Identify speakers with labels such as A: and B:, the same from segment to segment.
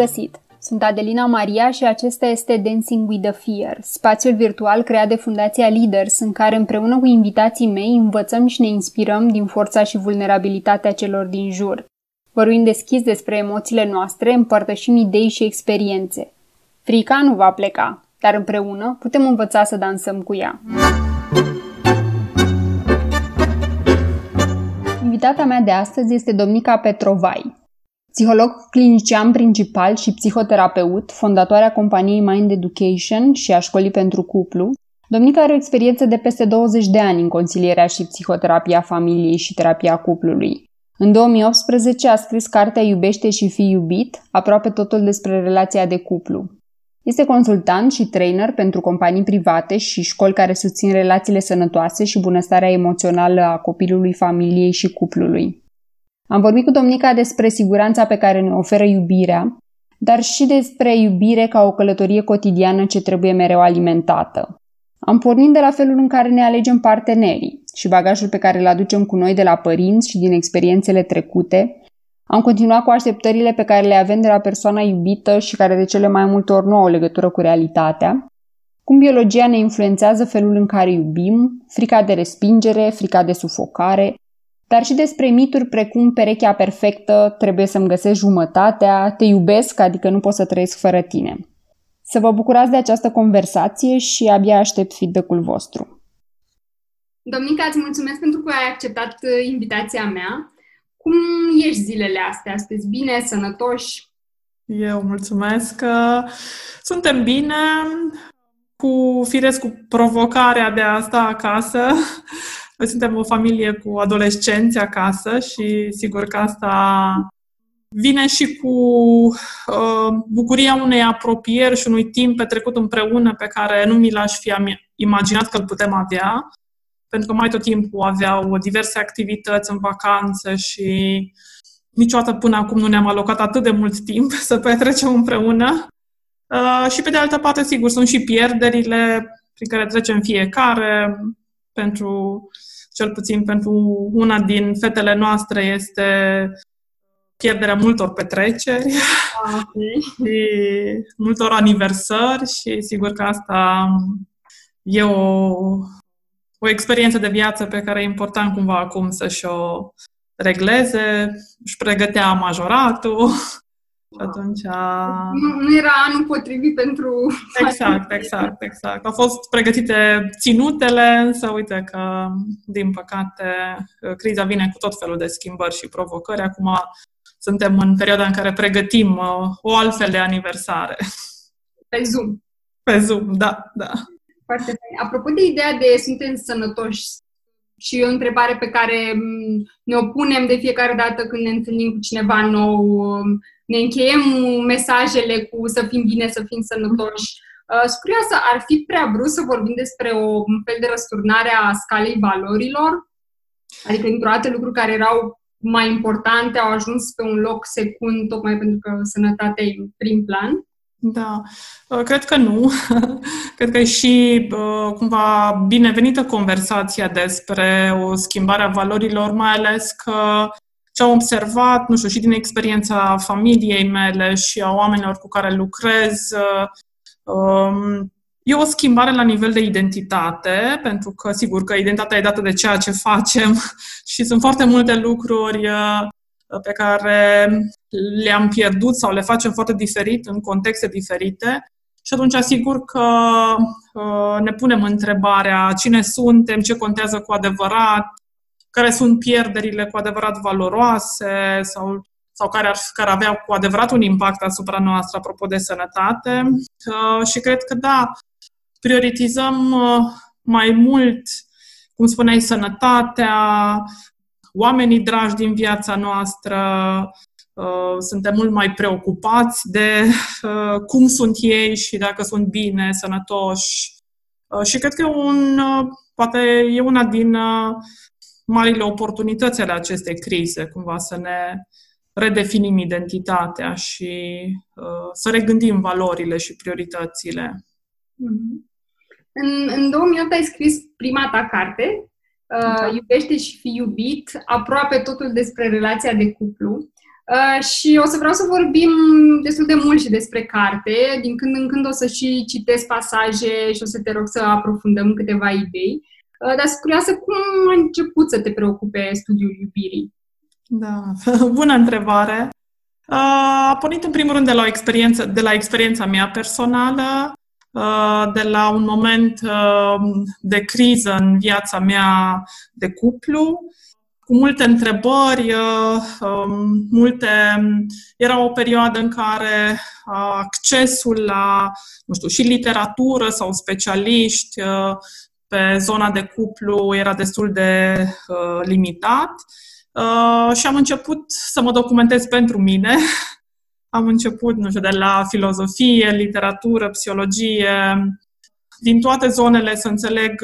A: găsit! Sunt Adelina Maria și acesta este Dancing with the Fear, spațiul virtual creat de Fundația Leaders, în care împreună cu invitații mei învățăm și ne inspirăm din forța și vulnerabilitatea celor din jur. Vorbim deschis despre emoțiile noastre, împărtășim idei și experiențe. Frica nu va pleca, dar împreună putem învăța să dansăm cu ea. Invitata mea de astăzi este Domnica Petrovai, psiholog clinician principal și psihoterapeut, fondatoarea companiei Mind Education și a școlii pentru cuplu. Domnica are o experiență de peste 20 de ani în consilierea și psihoterapia familiei și terapia cuplului. În 2018 a scris cartea Iubește și fi iubit, aproape totul despre relația de cuplu. Este consultant și trainer pentru companii private și școli care susțin relațiile sănătoase și bunăstarea emoțională a copilului, familiei și cuplului. Am vorbit cu Domnica despre siguranța pe care ne oferă iubirea, dar și despre iubire ca o călătorie cotidiană ce trebuie mereu alimentată. Am pornit de la felul în care ne alegem partenerii și bagajul pe care îl aducem cu noi de la părinți și din experiențele trecute. Am continuat cu așteptările pe care le avem de la persoana iubită și care de cele mai multe ori nu au legătură cu realitatea. Cum biologia ne influențează felul în care iubim, frica de respingere, frica de sufocare, dar și despre mituri precum perechea perfectă, trebuie să-mi găsesc jumătatea, te iubesc, adică nu pot să trăiesc fără tine. Să vă bucurați de această conversație și abia aștept feedback-ul vostru.
B: Domnica, îți mulțumesc pentru că ai acceptat uh, invitația mea. Cum ești zilele astea? Sunteți bine, sănătoși?
C: Eu mulțumesc că suntem bine, cu firesc cu provocarea de a sta acasă. Noi suntem o familie cu adolescenți acasă și sigur că asta vine și cu uh, bucuria unei apropieri și unui timp petrecut împreună pe care nu mi l-aș fi imaginat că îl putem avea, pentru că mai tot timpul aveau diverse activități în vacanță și niciodată până acum nu ne-am alocat atât de mult timp să petrecem împreună. Uh, și pe de altă parte, sigur, sunt și pierderile prin care trecem fiecare. Pentru, cel puțin pentru una din fetele noastre este pierderea multor petreceri ah, okay. și multor aniversări și sigur că asta e o, o experiență de viață pe care e important cumva acum să-și o regleze, își pregătea majoratul și atunci a...
B: Nu, nu era anul potrivit pentru...
C: Exact, exact, exact. Au fost pregătite ținutele, însă uite că, din păcate, criza vine cu tot felul de schimbări și provocări. Acum suntem în perioada în care pregătim uh, o altfel de aniversare.
B: Pe Zoom.
C: Pe Zoom, da, da.
B: Foarte bine. Apropo de ideea de suntem sănătoși, și o întrebare pe care mm, ne o punem de fiecare dată când ne întâlnim cu cineva nou, um, ne încheiem mesajele cu să fim bine, să fim sănătoși. Uh, sunt curioasă, ar fi prea brusc să vorbim despre o, un fel de răsturnare a scalei valorilor? Adică, dintr-o dată, lucruri care erau mai importante au ajuns pe un loc secund, tocmai pentru că sănătatea e în prim plan?
C: Da, uh, cred că nu. Cred că e și uh, cumva binevenită conversația despre o schimbare a valorilor, mai ales că ce am observat, nu știu, și din experiența familiei mele și a oamenilor cu care lucrez, uh, um, e o schimbare la nivel de identitate, pentru că, sigur, că identitatea e dată de ceea ce facem și sunt foarte multe lucruri pe care le-am pierdut sau le facem foarte diferit în contexte diferite. Și atunci, asigur că uh, ne punem întrebarea cine suntem, ce contează cu adevărat, care sunt pierderile cu adevărat valoroase sau, sau care ar care aveau cu adevărat un impact asupra noastră, apropo de sănătate. Uh, și cred că, da, prioritizăm uh, mai mult, cum spuneai, sănătatea, oamenii dragi din viața noastră, uh, suntem mult mai preocupați de uh, cum sunt ei și dacă sunt bine, sănătoși. Uh, și cred că e un, poate e una din marile oportunități ale acestei crize, cumva să ne redefinim identitatea și să regândim valorile și prioritățile.
B: Mm-hmm. În, în 2008 ai scris prima ta carte, uh, iubește și fi iubit, aproape totul despre relația de cuplu.
A: Uh, și o să vreau să vorbim destul de mult și despre carte. Din când în când o să și citesc pasaje și o să te rog să aprofundăm câteva idei. Uh, dar sunt curioasă cum a început să te preocupe studiul iubirii?
C: Da, bună întrebare. Uh, a pornit în primul rând de la, o experiență, de la experiența mea personală, de la un moment de criză în viața mea de cuplu, cu multe întrebări, uh, um, multe... Era o perioadă în care uh, accesul la, nu știu, și literatură sau specialiști uh, pe zona de cuplu era destul de limitat și am început să mă documentez pentru mine. Am început, nu știu, de la filozofie, literatură, psihologie, din toate zonele să înțeleg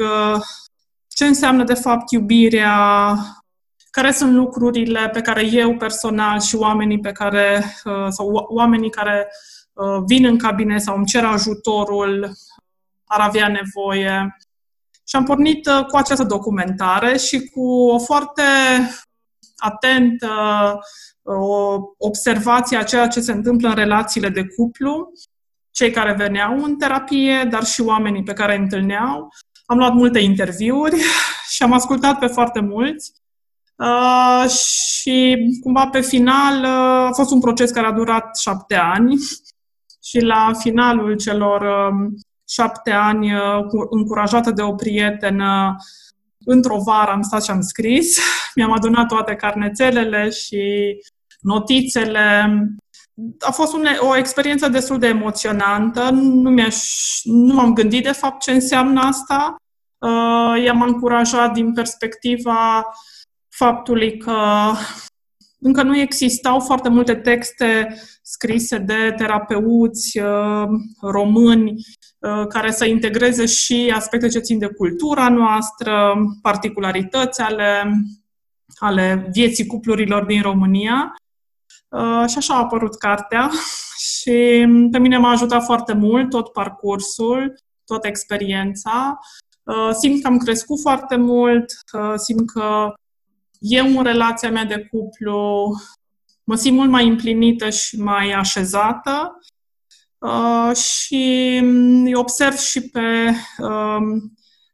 C: ce înseamnă de fapt iubirea, care sunt lucrurile pe care eu personal și oamenii pe care, uh, sau oamenii care uh, vin în cabinet sau îmi cer ajutorul ar avea nevoie. Și am pornit uh, cu această documentare și cu o foarte atentă o observație a ceea ce se întâmplă în relațiile de cuplu, cei care veneau în terapie, dar și oamenii pe care îi întâlneau. Am luat multe interviuri și am ascultat pe foarte mulți Uh, și cumva pe final uh, a fost un proces care a durat șapte ani și la finalul celor uh, șapte ani, uh, încurajată de o prietenă, într-o vară am stat și am scris, mi-am adunat toate carnețelele și notițele. A fost un, o experiență destul de emoționantă, nu, mi-aș, nu m-am gândit de fapt ce înseamnă asta. Uh, i-am încurajat din perspectiva faptului că încă nu existau foarte multe texte scrise de terapeuți uh, români uh, care să integreze și aspecte ce țin de cultura noastră, particularități ale, ale vieții cuplurilor din România. Uh, și așa a apărut cartea și pe mine m-a ajutat foarte mult tot parcursul, toată experiența. Simt că am crescut foarte mult, simt că eu în relația mea de cuplu mă simt mult mai împlinită și mai așezată uh, și îi observ și pe uh,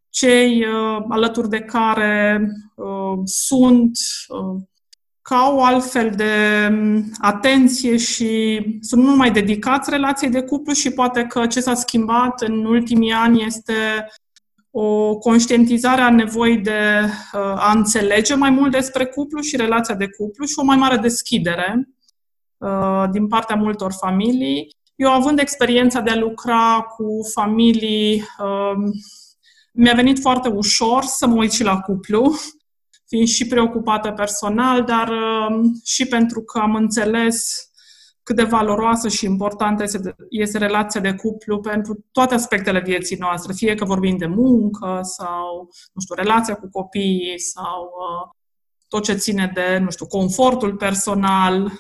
C: cei uh, alături de care uh, sunt uh, ca o altfel de um, atenție și sunt mult mai dedicați relației de cuplu și poate că ce s-a schimbat în ultimii ani este o conștientizare a nevoii de uh, a înțelege mai mult despre cuplu și relația de cuplu și o mai mare deschidere uh, din partea multor familii. Eu, având experiența de a lucra cu familii, um, mi-a venit foarte ușor să mă uit și la cuplu, fiind și preocupată personal, dar um, și pentru că am înțeles cât de valoroasă și importantă este, este relația de cuplu pentru toate aspectele vieții noastre, fie că vorbim de muncă sau, nu știu, relația cu copiii sau uh, tot ce ține de, nu știu, confortul personal.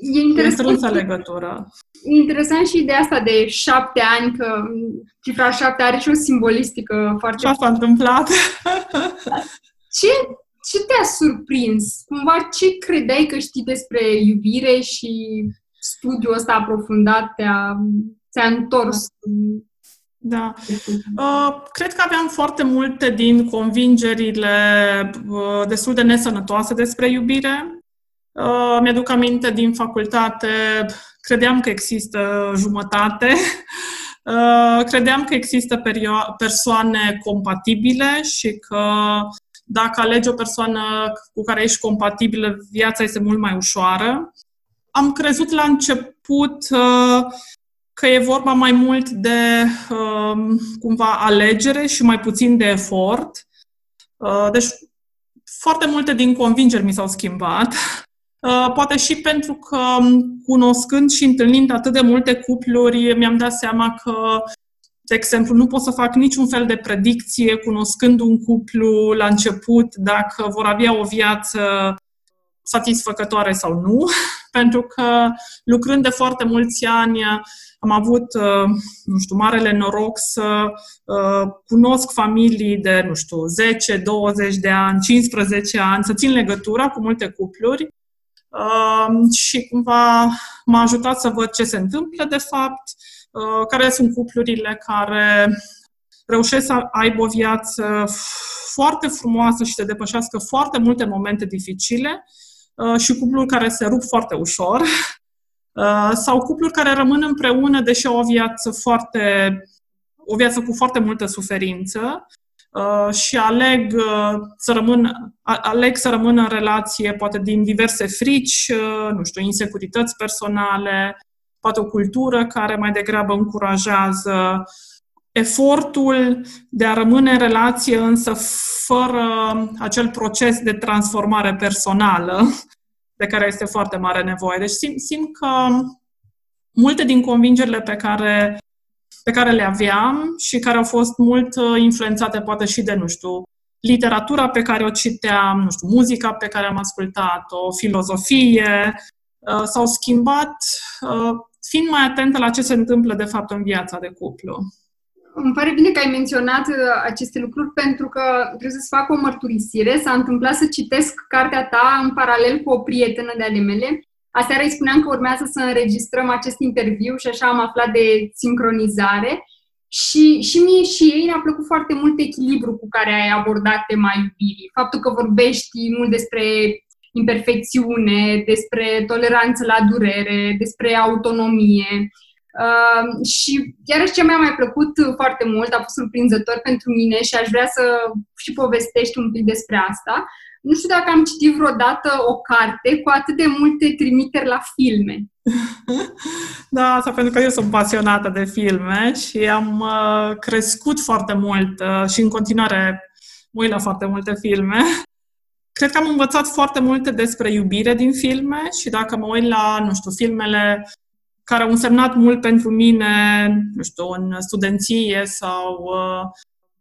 C: E interesant. E strânsă legătură.
A: E interesant și ideea asta de șapte ani, că cifra șapte are și o simbolistică foarte...
C: Ce s-a întâmplat?
A: ce, ce te-a surprins? Cumva ce credeai că știi despre iubire și studiul ăsta aprofundat te-a, ți-a întors?
C: Da. Uh, cred că aveam foarte multe din convingerile uh, destul de nesănătoase despre iubire. Uh, mi-aduc aminte din facultate, credeam că există jumătate, uh, credeam că există perio- persoane compatibile și că dacă alegi o persoană cu care ești compatibilă, viața este mult mai ușoară am crezut la început uh, că e vorba mai mult de uh, cumva alegere și mai puțin de efort. Uh, deci foarte multe din convingeri mi s-au schimbat. Poate și pentru că um, cunoscând și întâlnind atât de multe cupluri, mi-am dat seama că, de exemplu, nu pot să fac niciun fel de predicție cunoscând un cuplu la început dacă vor avea o viață satisfăcătoare sau nu, pentru că lucrând de foarte mulți ani am avut, uh, nu știu, marele noroc să uh, cunosc familii de, nu știu, 10, 20 de ani, 15 ani, să țin legătura cu multe cupluri uh, și cumva m-a ajutat să văd ce se întâmplă de fapt, uh, care sunt cuplurile care reușesc să aibă o viață foarte frumoasă și să depășească foarte multe momente dificile uh, și cupluri care se rup foarte ușor. Uh, sau cupluri care rămân împreună deși au o viață foarte o viață cu foarte multă suferință uh, și aleg să rămân aleg să rămână în relație poate din diverse frici, nu știu, insecurități personale, poate o cultură care mai degrabă încurajează efortul de a rămâne în relație, însă fără acel proces de transformare personală de care este foarte mare nevoie. Deci simt, simt că multe din convingerile pe care, pe care le aveam și care au fost mult uh, influențate poate și de, nu știu, literatura pe care o citeam, nu știu, muzica pe care am ascultat-o, filozofie, uh, s-au schimbat uh, fiind mai atentă la ce se întâmplă de fapt în viața de cuplu.
A: Îmi pare bine că ai menționat uh, aceste lucruri pentru că trebuie să fac o mărturisire. S-a întâmplat să citesc cartea ta în paralel cu o prietenă de ale mele. Aseară îi spuneam că urmează să înregistrăm acest interviu și așa am aflat de sincronizare. Și, și mie și ei ne-a plăcut foarte mult echilibru cu care ai abordat tema iubirii. Faptul că vorbești mult despre imperfecțiune, despre toleranță la durere, despre autonomie. Uh, și iarăși ce mi-a mai plăcut foarte mult, a fost surprinzător pentru mine și aș vrea să și povestești un pic despre asta. Nu știu dacă am citit vreodată o carte cu atât de multe trimiteri la filme.
C: Da, asta pentru că eu sunt pasionată de filme și am uh, crescut foarte mult uh, și în continuare mă uit la foarte multe filme. Cred că am învățat foarte multe despre iubire din filme și dacă mă uit la, nu știu, filmele care au însemnat mult pentru mine, nu știu, în studenție sau uh,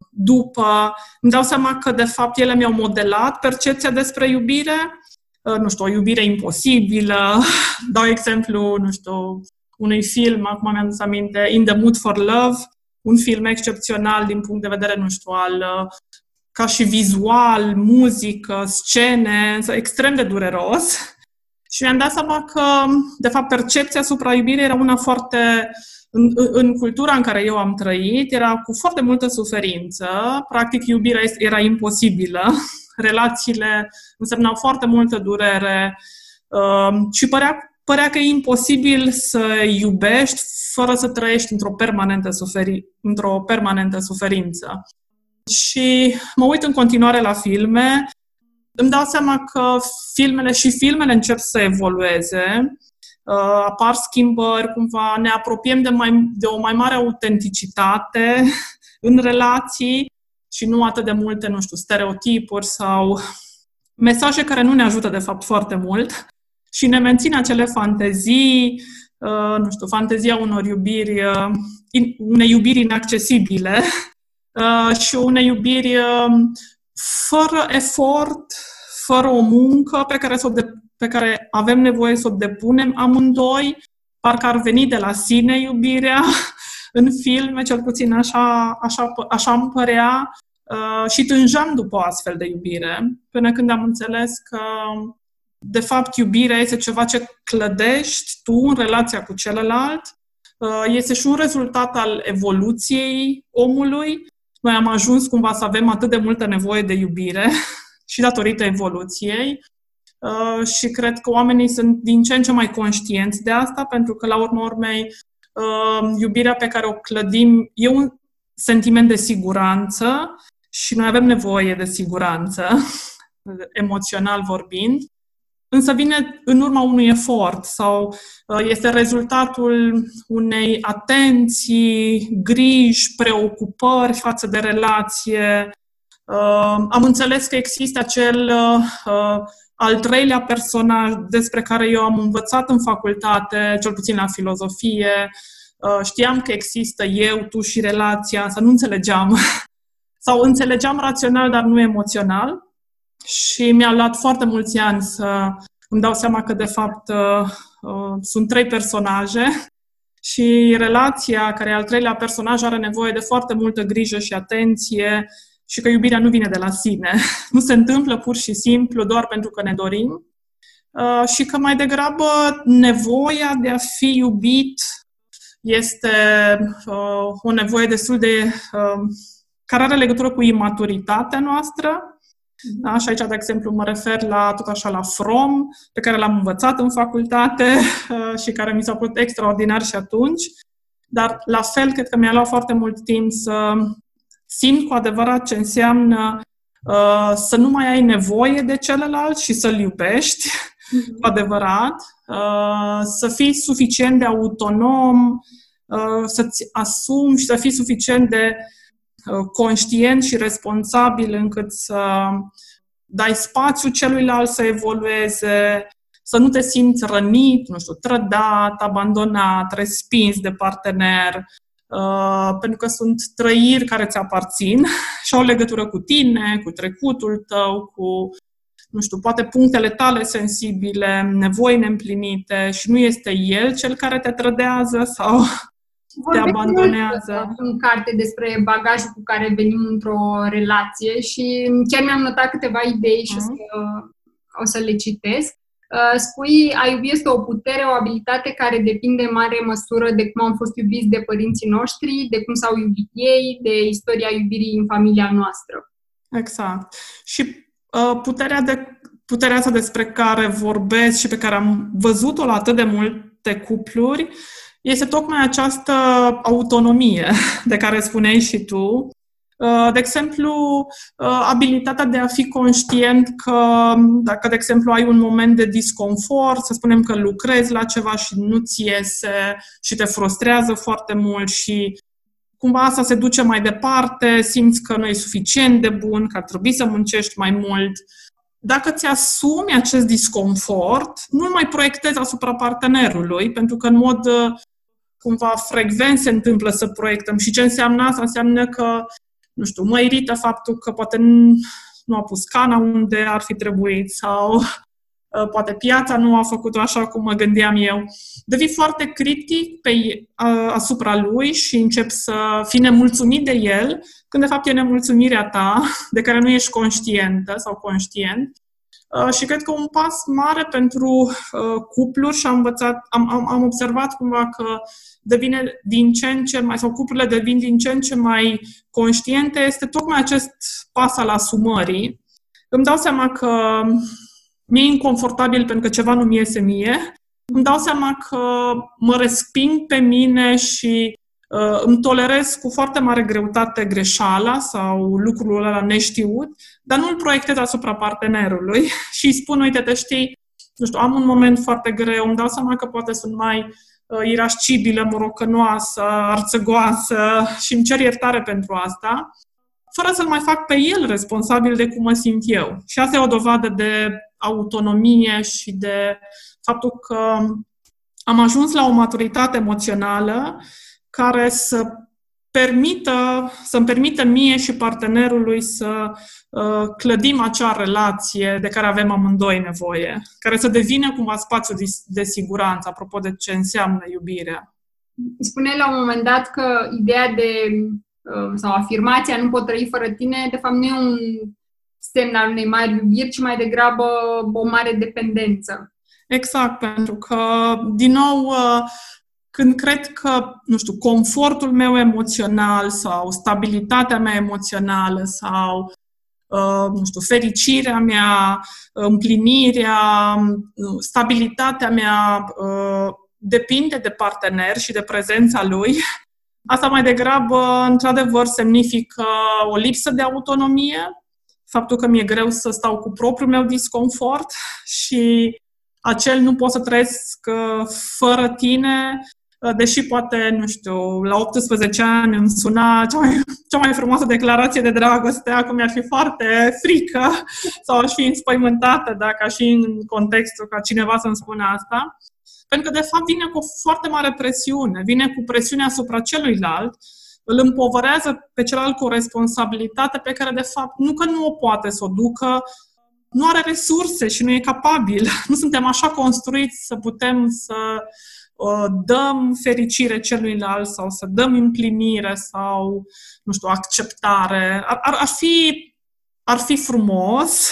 C: după, îmi dau seama că, de fapt, ele mi-au modelat percepția despre iubire, uh, nu știu, o iubire imposibilă. Dau exemplu, nu știu, unui film, acum mi-am dus aminte, In the Mood for Love, un film excepțional din punct de vedere, nu știu, al uh, ca și vizual, muzică, scene, extrem de dureros. Și mi-am dat seama că, de fapt, percepția asupra iubirii era una foarte. În, în cultura în care eu am trăit, era cu foarte multă suferință. Practic, iubirea era imposibilă. Relațiile însemnau foarte multă durere uh, și părea, părea că e imposibil să iubești fără să trăiești într-o permanentă, suferi, într-o permanentă suferință. Și mă uit în continuare la filme îmi dau seama că filmele și filmele încep să evolueze, uh, apar schimbări, cumva ne apropiem de, mai, de o mai mare autenticitate în relații și nu atât de multe, nu știu, stereotipuri sau mesaje care nu ne ajută, de fapt, foarte mult și ne mențin acele fantezii, uh, nu știu, fantezia unor iubiri, uh, unei iubiri inaccesibile și unei iubiri fără efort, fără o muncă pe care, să o de- pe care avem nevoie să o depunem amândoi, parcă ar veni de la sine iubirea în filme, cel puțin așa, așa, așa îmi părea, uh, și tânjam după o astfel de iubire, până când am înțeles că de fapt, iubirea este ceva ce clădești tu în relația cu celălalt, uh, este și un rezultat al evoluției omului noi am ajuns cumva să avem atât de multă nevoie de iubire și datorită evoluției uh, și cred că oamenii sunt din ce în ce mai conștienți de asta, pentru că, la urma urmei, uh, iubirea pe care o clădim e un sentiment de siguranță și noi avem nevoie de siguranță, emoțional vorbind însă vine în urma unui efort sau uh, este rezultatul unei atenții, griji, preocupări față de relație. Uh, am înțeles că există acel uh, al treilea personaj despre care eu am învățat în facultate, cel puțin la filozofie. Știam că există eu, tu și relația, să nu înțelegeam sau înțelegeam rațional, dar nu emoțional și mi-a luat foarte mulți ani să îmi dau seama că, de fapt, uh, uh, sunt trei personaje și relația, care e al treilea personaj, are nevoie de foarte multă grijă și atenție și că iubirea nu vine de la sine. Nu se întâmplă pur și simplu doar pentru că ne dorim. uh, și că mai degrabă nevoia de a fi iubit este uh, o nevoie destul de uh, care are legătură cu imaturitatea noastră. Da? Și aici, de exemplu, mă refer la tot așa la From, pe care l-am învățat în facultate uh, și care mi s-a părut extraordinar și atunci. Dar, la fel, cred că mi-a luat foarte mult timp să simt cu adevărat ce înseamnă uh, să nu mai ai nevoie de celălalt și să-l iubești mm-hmm. cu adevărat, uh, să fii suficient de autonom, uh, să-ți asumi și să fii suficient de uh, conștient și responsabil încât să dai spațiu celuilalt să evolueze, să nu te simți rănit, nu știu, trădat, abandonat, respins de partener, uh, pentru că sunt trăiri care ți aparțin și au legătură cu tine, cu trecutul tău, cu, nu știu, poate punctele tale sensibile, nevoi neîmplinite și nu este el cel care te trădează sau te abandonează.
A: în carte despre bagajul cu care venim într-o relație și chiar mi-am notat câteva idei și uh-huh. o, să, o să le citesc. Uh, spui, a iubi este o putere, o abilitate care depinde în mare măsură de cum am fost iubiți de părinții noștri, de cum s-au iubit ei, de istoria iubirii în familia noastră.
C: Exact. Și uh, puterea, de, puterea asta despre care vorbesc și pe care am văzut-o la atât de multe cupluri, este tocmai această autonomie de care spuneai și tu, Uh, de exemplu, uh, abilitatea de a fi conștient că dacă, de exemplu, ai un moment de disconfort, să spunem că lucrezi la ceva și nu-ți iese și te frustrează foarte mult și cumva asta se duce mai departe, simți că nu e suficient de bun, că ar trebui să muncești mai mult. Dacă ți asumi acest disconfort, nu mai proiectezi asupra partenerului, pentru că în mod uh, cumva frecvent se întâmplă să proiectăm. Și ce înseamnă asta? Înseamnă că nu știu, mă irită faptul că poate nu a pus cana unde ar fi trebuit sau uh, poate piața nu a făcut-o așa cum mă gândeam eu. Devii foarte critic pe, uh, asupra lui și încep să fii nemulțumit de el, când de fapt e nemulțumirea ta, de care nu ești conștientă sau conștient. Uh, și cred că un pas mare pentru cupluri și am învățat, am, am, am observat cumva că devine din ce în ce mai, sau cuplurile devin din ce în ce mai conștiente, este tocmai acest pas al asumării. Îmi dau seama că mi-e inconfortabil pentru că ceva nu mi iese mie. Îmi dau seama că mă resping pe mine și uh, îmi tolerez cu foarte mare greutate greșeala sau lucrul ăla neștiut, dar nu îl proiectez asupra partenerului și îi spun, uite, te știi, nu știu, am un moment foarte greu, îmi dau seama că poate sunt mai Uh, irascibilă, morocănoasă, arțăgoasă și îmi cer iertare pentru asta, fără să-l mai fac pe el responsabil de cum mă simt eu. Și asta e o dovadă de autonomie și de faptul că am ajuns la o maturitate emoțională care să permită, să-mi permită mie și partenerului să uh, clădim acea relație de care avem amândoi nevoie, care să devină cumva spațiu de, de siguranță, apropo de ce înseamnă iubirea.
A: Spune la un moment dat că ideea de, uh, sau afirmația nu pot trăi fără tine, de fapt nu e un semn al unei mari iubiri, ci mai degrabă o mare dependență.
C: Exact, pentru că, din nou, uh, când cred că, nu știu, confortul meu emoțional sau stabilitatea mea emoțională sau, uh, nu știu, fericirea mea, împlinirea, uh, stabilitatea mea uh, depinde de partener și de prezența lui, asta mai degrabă, într-adevăr, semnifică o lipsă de autonomie, faptul că mi-e greu să stau cu propriul meu disconfort și acel nu pot să trăiesc fără tine deși poate, nu știu, la 18 ani îmi suna cea mai, cea mai frumoasă declarație de dragoste, acum mi-ar fi foarte frică sau aș fi înspăimântată dacă aș fi în contextul ca cineva să-mi spună asta. Pentru că, de fapt, vine cu foarte mare presiune, vine cu presiune asupra celuilalt, îl împovărează pe celălalt cu o responsabilitate pe care, de fapt, nu că nu o poate să o ducă, nu are resurse și nu e capabil. Nu suntem așa construiți să putem să dăm fericire celuilalt sau să dăm împlinire sau, nu știu, acceptare. Ar, ar, ar, fi, ar fi frumos,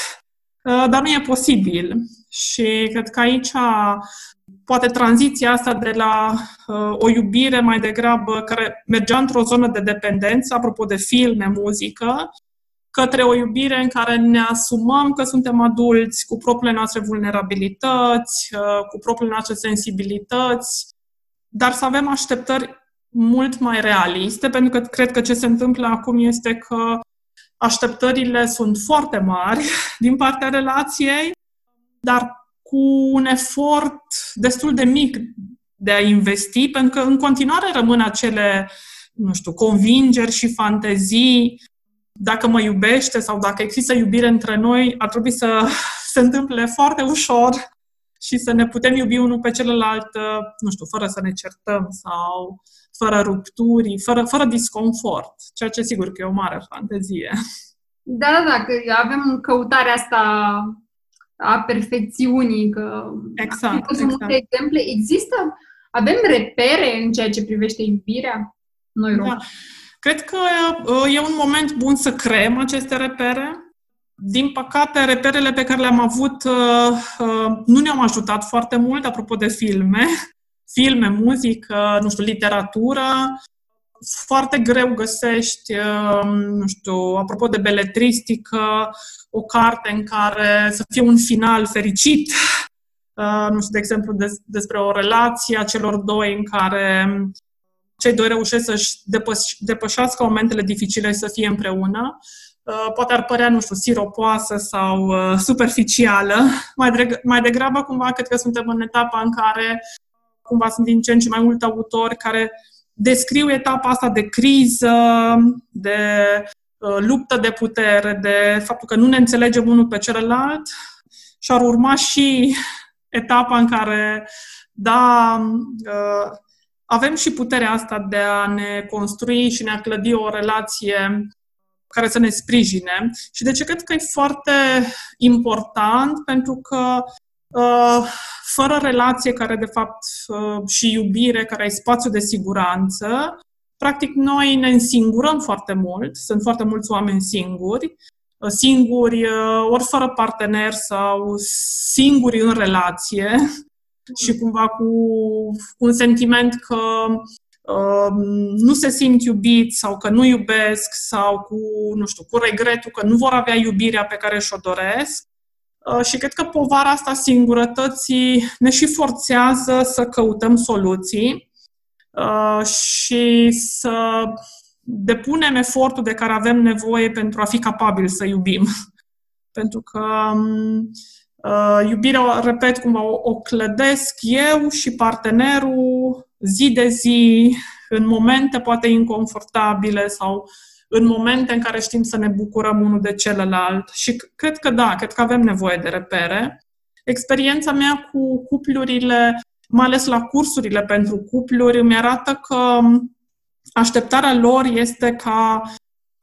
C: dar nu e posibil. Și cred că aici poate tranziția asta de la uh, o iubire mai degrabă care mergea într-o zonă de dependență, apropo de filme, muzică, către o iubire în care ne asumăm că suntem adulți cu propriile noastre vulnerabilități, uh, cu propriile noastre sensibilități, dar să avem așteptări mult mai realiste, pentru că cred că ce se întâmplă acum este că așteptările sunt foarte mari din partea relației, dar cu un efort destul de mic de a investi, pentru că în continuare rămân acele, nu știu, convingeri și fantezii. Dacă mă iubește sau dacă există iubire între noi, ar trebui să se întâmple foarte ușor și să ne putem iubi unul pe celălalt, nu știu, fără să ne certăm sau fără rupturi, fără, fără disconfort, ceea ce sigur că e o mare fantezie.
A: Da, da, da, că avem căutarea asta a perfecțiunii, că
C: exact,
A: sunt exact. multe exemple. Există, avem repere în ceea ce privește iubirea? Noi da.
C: Cred că uh, e un moment bun să creăm aceste repere. Din păcate, reperele pe care le-am avut uh, uh, nu ne-au ajutat foarte mult, apropo de filme. Filme, muzică, nu știu, literatură. Foarte greu găsești, nu știu, apropo de beletristică, o carte în care să fie un final fericit, uh, nu știu, de exemplu, des, despre o relație a celor doi în care cei doi reușesc să-și depăș- depășească momentele dificile și să fie împreună. Uh, poate ar părea, nu știu, siropoasă sau uh, superficială. Mai, dreg- mai degrabă, cumva, cred că suntem în etapa în care cumva sunt din ce în ce mai mulți autori care descriu etapa asta de criză, de Uh, luptă de putere, de faptul că nu ne înțelegem unul pe celălalt și ar urma și etapa în care, da, uh, avem și puterea asta de a ne construi și ne-a clădi o relație care să ne sprijine. Și de ce cred că e foarte important? Pentru că uh, fără relație care, de fapt, și iubire, care ai spațiu de siguranță, Practic, noi ne însingurăm foarte mult, sunt foarte mulți oameni singuri, uh, singuri, uh, ori fără partener sau singuri în relație și cumva cu, cu un sentiment că uh, nu se simt iubiți sau că nu iubesc sau cu, nu știu, cu regretul că nu vor avea iubirea pe care și-o doresc. Uh, și cred că povara asta singurătății ne și forțează să căutăm soluții Uh, și să depunem efortul de care avem nevoie pentru a fi capabili să iubim. pentru că um, uh, iubirea, repet, cum o, o clădesc eu și partenerul zi de zi, în momente poate inconfortabile sau în momente în care știm să ne bucurăm unul de celălalt. Și cred că da, cred că avem nevoie de repere. Experiența mea cu cuplurile mai ales la cursurile pentru cupluri, îmi arată că așteptarea lor este ca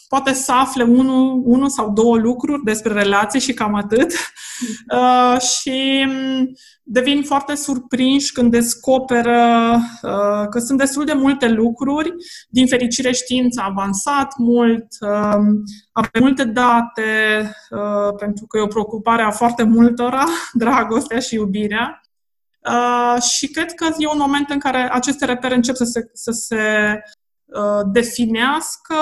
C: poate să afle unul, unul sau două lucruri despre relație și cam atât. Uh, și devin foarte surprinși când descoperă uh, că sunt destul de multe lucruri. Din fericire, știința a avansat mult, uh, avem multe date, uh, pentru că e o preocupare a foarte multora, dragostea și iubirea. Uh, și cred că e un moment în care aceste repere încep să se, să se uh, definească.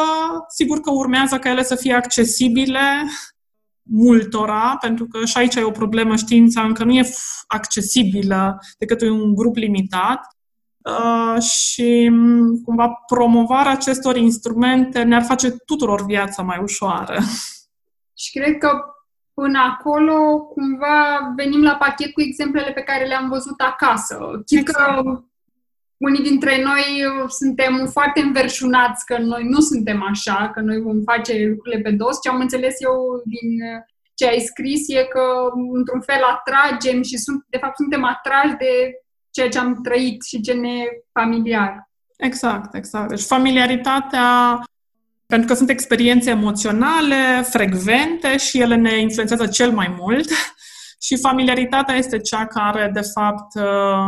C: Sigur că urmează ca ele să fie accesibile multora, pentru că și aici e o problemă, știința încă nu e accesibilă decât un grup limitat. Uh, și cumva promovarea acestor instrumente ne-ar face tuturor viața mai ușoară.
A: Și cred că până acolo, cumva venim la pachet cu exemplele pe care le-am văzut acasă. Chit exact. că unii dintre noi suntem foarte înverșunați că noi nu suntem așa, că noi vom face lucrurile pe dos. Ce am înțeles eu din ce ai scris e că, într-un fel, atragem și, sunt, de fapt, suntem atrași de ceea ce am trăit și ce ne e familiar.
C: Exact, exact. Deci familiaritatea pentru că sunt experiențe emoționale, frecvente și ele ne influențează cel mai mult. Și familiaritatea este cea care, de fapt, uh,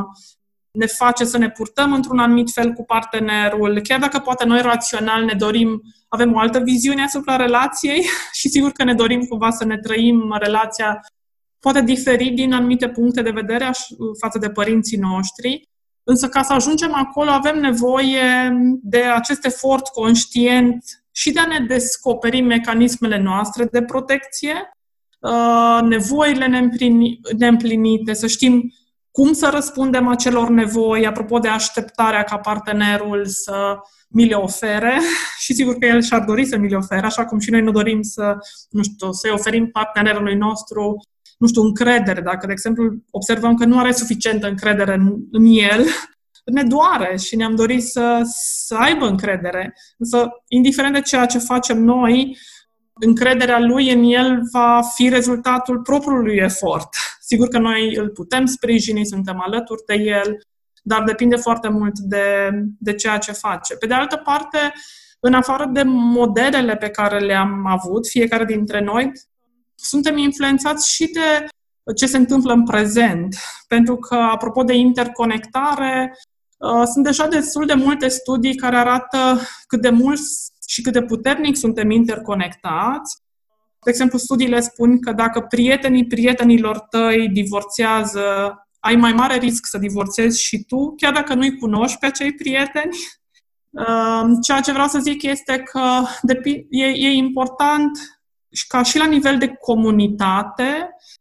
C: ne face să ne purtăm într-un anumit fel cu partenerul, chiar dacă poate noi rațional ne dorim, avem o altă viziune asupra relației și sigur că ne dorim cumva să ne trăim relația poate diferi din anumite puncte de vedere față de părinții noștri, însă ca să ajungem acolo avem nevoie de acest efort conștient și de a ne descoperi mecanismele noastre de protecție, uh, nevoile neîmplinite, să știm cum să răspundem acelor nevoi, apropo de așteptarea ca partenerul să mi le ofere și sigur că el și-ar dori să mi le ofere, așa cum și noi nu dorim să, nu știu, să-i oferim partenerului nostru, nu știu, încredere. Dacă, de exemplu, observăm că nu are suficientă încredere în, în el, ne doare și ne-am dorit să, să aibă încredere. Însă, indiferent de ceea ce facem noi, încrederea lui în el va fi rezultatul propriului efort. Sigur că noi îl putem sprijini, suntem alături de el, dar depinde foarte mult de, de ceea ce face. Pe de altă parte, în afară de modelele pe care le-am avut, fiecare dintre noi, suntem influențați și de ce se întâmplă în prezent. Pentru că, apropo de interconectare, uh, sunt deja destul de multe studii care arată cât de mult și cât de puternic suntem interconectați. De exemplu, studiile spun că dacă prietenii prietenilor tăi divorțează, ai mai mare risc să divorțezi și tu, chiar dacă nu-i cunoști pe acei prieteni. Ehm, ceea ce vreau să zic este că e, e important ca și la nivel de comunitate uh,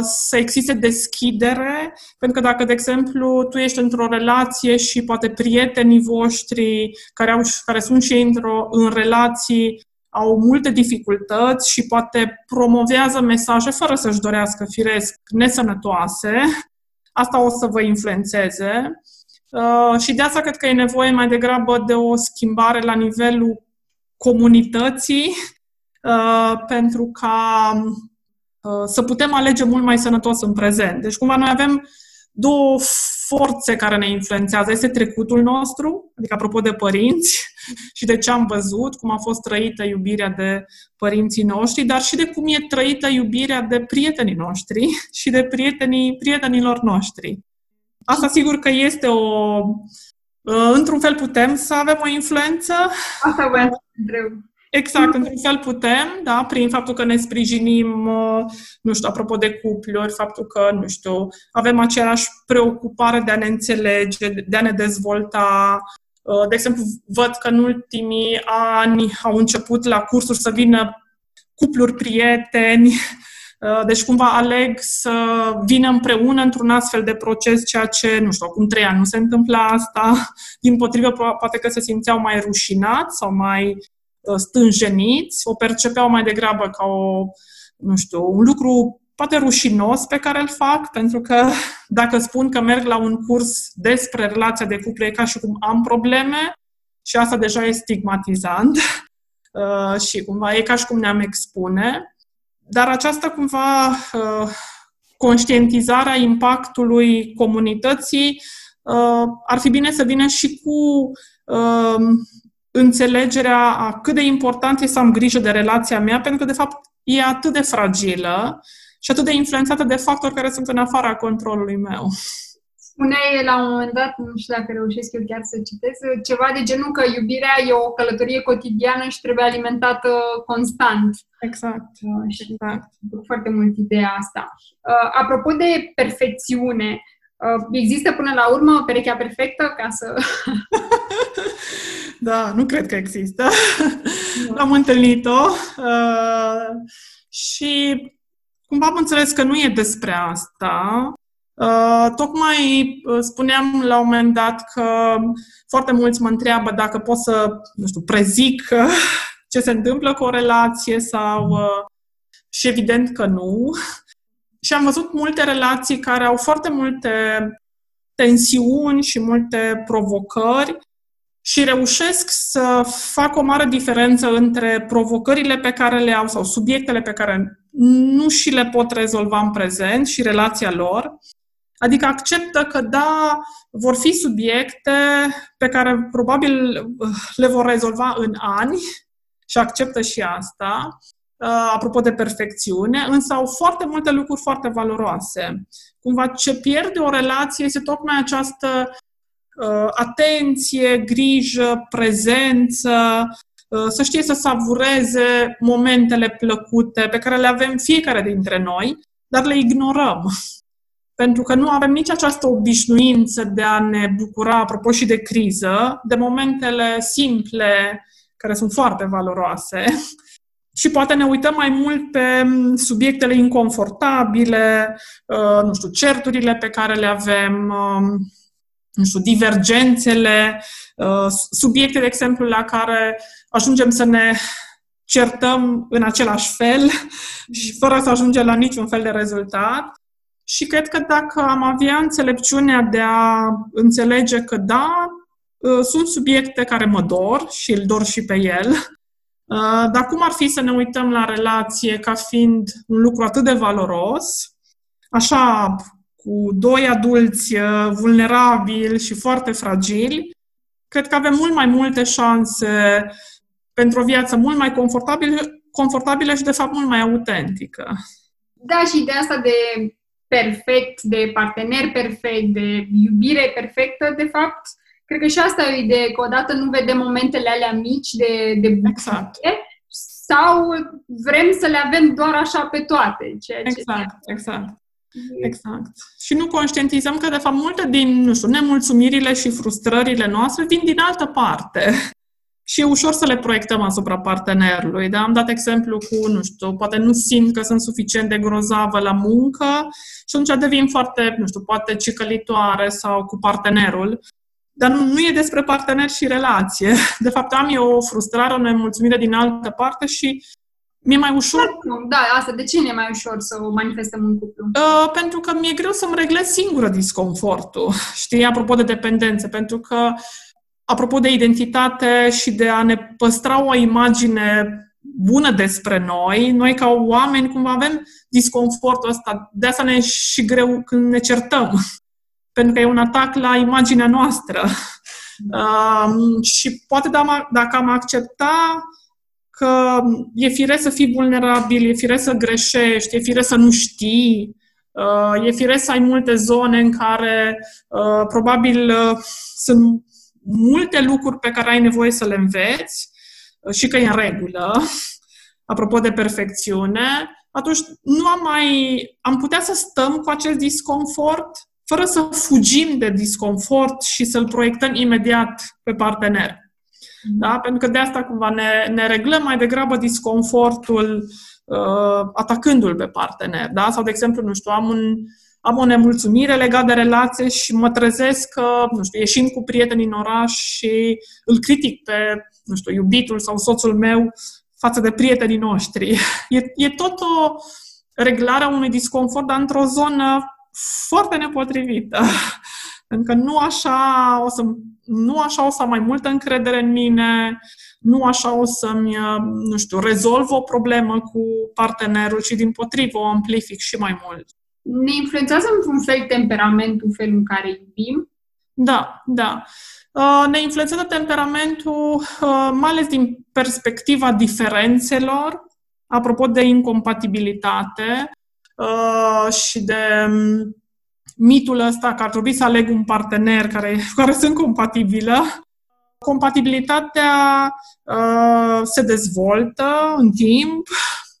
C: să existe deschidere, pentru că dacă, de exemplu, tu ești într-o relație și poate prietenii voștri care, au, care sunt și ei într-o, în relații au multe dificultăți și poate promovează mesaje fără să-și dorească firesc nesănătoase, asta o să vă influențeze. Uh, și de asta cred că e nevoie mai degrabă de o schimbare la nivelul comunității uh, pentru ca uh, să putem alege mult mai sănătos în prezent. Deci cumva noi avem două forțe care ne influențează. Este trecutul nostru, adică apropo de părinți și de ce am văzut, cum a fost trăită iubirea de părinții noștri, dar și de cum e trăită iubirea de prietenii noștri și de prietenii prietenilor noștri. Asta sigur că este o... Într-un fel putem să avem o influență.
A: Asta vreau să întreb.
C: Exact, într-un fel putem, da, prin faptul că ne sprijinim, uh, nu știu, apropo de cupluri, faptul că, nu știu, avem aceeași preocupare de a ne înțelege, de a ne dezvolta. Uh, de exemplu, văd că în ultimii ani au început la cursuri să vină cupluri prieteni, uh, deci cumva aleg să vină împreună într-un astfel de proces, ceea ce, nu știu, acum trei ani nu se întâmplă asta. Din potrivă, poate că se simțeau mai rușinați sau mai Uh, stânjeniți, o percepeau mai degrabă ca o, nu știu, un lucru poate rușinos pe care îl fac, pentru că dacă spun că merg la un curs despre relația de cuplu, e ca și cum am probleme și asta deja e stigmatizant uh, și cumva e ca și cum ne-am expune. Dar această cumva uh, conștientizarea impactului comunității ar fi bine să vină și cu înțelegerea a cât de important e să am grijă de relația mea, pentru că, de fapt, e atât de fragilă și atât de influențată de factori care sunt în afara controlului meu.
A: Spuneai la un moment dat, nu știu dacă reușesc eu chiar să citesc, ceva de genul că iubirea e o călătorie cotidiană și trebuie alimentată constant.
C: Exact.
A: Uh, și exact. foarte mult ideea asta. Uh, apropo de perfecțiune, uh, există până la urmă perechea perfectă ca să...
C: Da, nu cred că există. Da. Am întâlnit-o uh, și cumva am înțeles că nu e despre asta. Uh, tocmai uh, spuneam la un moment dat că foarte mulți mă întreabă dacă pot să, nu știu, prezic uh, ce se întâmplă cu o relație sau... Uh, și evident că nu. Și am văzut multe relații care au foarte multe tensiuni și multe provocări și reușesc să fac o mare diferență între provocările pe care le au sau subiectele pe care nu și le pot rezolva în prezent și relația lor. Adică acceptă că, da, vor fi subiecte pe care probabil uh, le vor rezolva în ani și acceptă și asta, uh, apropo de perfecțiune, însă au foarte multe lucruri foarte valoroase. Cumva ce pierde o relație este tocmai această Uh, atenție, grijă, prezență, uh, să știe să savureze momentele plăcute pe care le avem fiecare dintre noi, dar le ignorăm. Pentru că nu avem nici această obișnuință de a ne bucura, apropo și de criză, de momentele simple, care sunt foarte valoroase, și poate ne uităm mai mult pe subiectele inconfortabile, uh, nu știu, certurile pe care le avem, um, nu știu, divergențele, uh, subiecte, de exemplu, la care ajungem să ne certăm în același fel și fără să ajungem la niciun fel de rezultat. Și cred că dacă am avea înțelepciunea de a înțelege că da, uh, sunt subiecte care mă dor și îl dor și pe el, uh, dar cum ar fi să ne uităm la relație ca fiind un lucru atât de valoros, așa, cu doi adulți uh, vulnerabili și foarte fragili, cred că avem mult mai multe șanse pentru o viață mult mai confortabilă, confortabilă și, de fapt, mult mai autentică.
A: Da, și ideea asta de perfect, de partener perfect, de iubire perfectă, de fapt, cred că și asta e o idee, că odată nu vedem momentele alea mici de, de bucurie, exact. sau vrem să le avem doar așa pe toate. Ceea ce
C: exact, exact. Exact. Și nu conștientizăm că, de fapt, multe din, nu știu, nemulțumirile și frustrările noastre vin din altă parte și e ușor să le proiectăm asupra partenerului. Da? Am dat exemplu cu, nu știu, poate nu simt că sunt suficient de grozavă la muncă și atunci devin foarte, nu știu, poate cicălitoare sau cu partenerul. Dar nu, nu e despre partener și relație. De fapt, am eu o frustrare, o nemulțumire din altă parte și mi-e mai ușor...
A: Da, asta de ce e mai ușor să o manifestăm în cuplu?
C: Uh, pentru că mi-e greu să-mi reglez singură disconfortul. Știi, apropo de dependență, pentru că apropo de identitate și de a ne păstra o imagine bună despre noi, noi ca oameni cumva avem disconfortul ăsta, de asta ne e și greu când ne certăm, pentru că e un atac la imaginea noastră. Uh, și poate da, dacă am accepta că e fire să fii vulnerabil, e fire să greșești, e fire să nu știi, uh, e fire să ai multe zone în care uh, probabil uh, sunt multe lucruri pe care ai nevoie să le înveți uh, și că e în regulă, apropo de perfecțiune, atunci nu am mai... am putea să stăm cu acest disconfort fără să fugim de disconfort și să-l proiectăm imediat pe partener. Mm-hmm. Da? Pentru că de asta cumva ne, ne reglăm mai degrabă disconfortul uh, atacându-l pe partener. Da? Sau, de exemplu, nu știu, am un, am o nemulțumire legată de relație și mă trezesc că, nu știu, ieșind cu prieteni în oraș și îl critic pe, nu știu, iubitul sau soțul meu față de prietenii noștri. E, e tot o reglare a unui disconfort, dar într-o zonă foarte nepotrivită. Pentru că nu așa o să, nu așa o să am mai multă încredere în mine, nu așa o să-mi, nu știu, rezolv o problemă cu partenerul, ci din potrivă o amplific și mai mult.
A: Ne influențează într-un fel temperamentul, felul în care iubim?
C: Da, da. Uh, ne influențează temperamentul, uh, mai ales din perspectiva diferențelor, apropo de incompatibilitate uh, și de um, mitul ăsta că ar trebui să aleg un partener care, care sunt compatibilă. Compatibilitatea se dezvoltă în timp,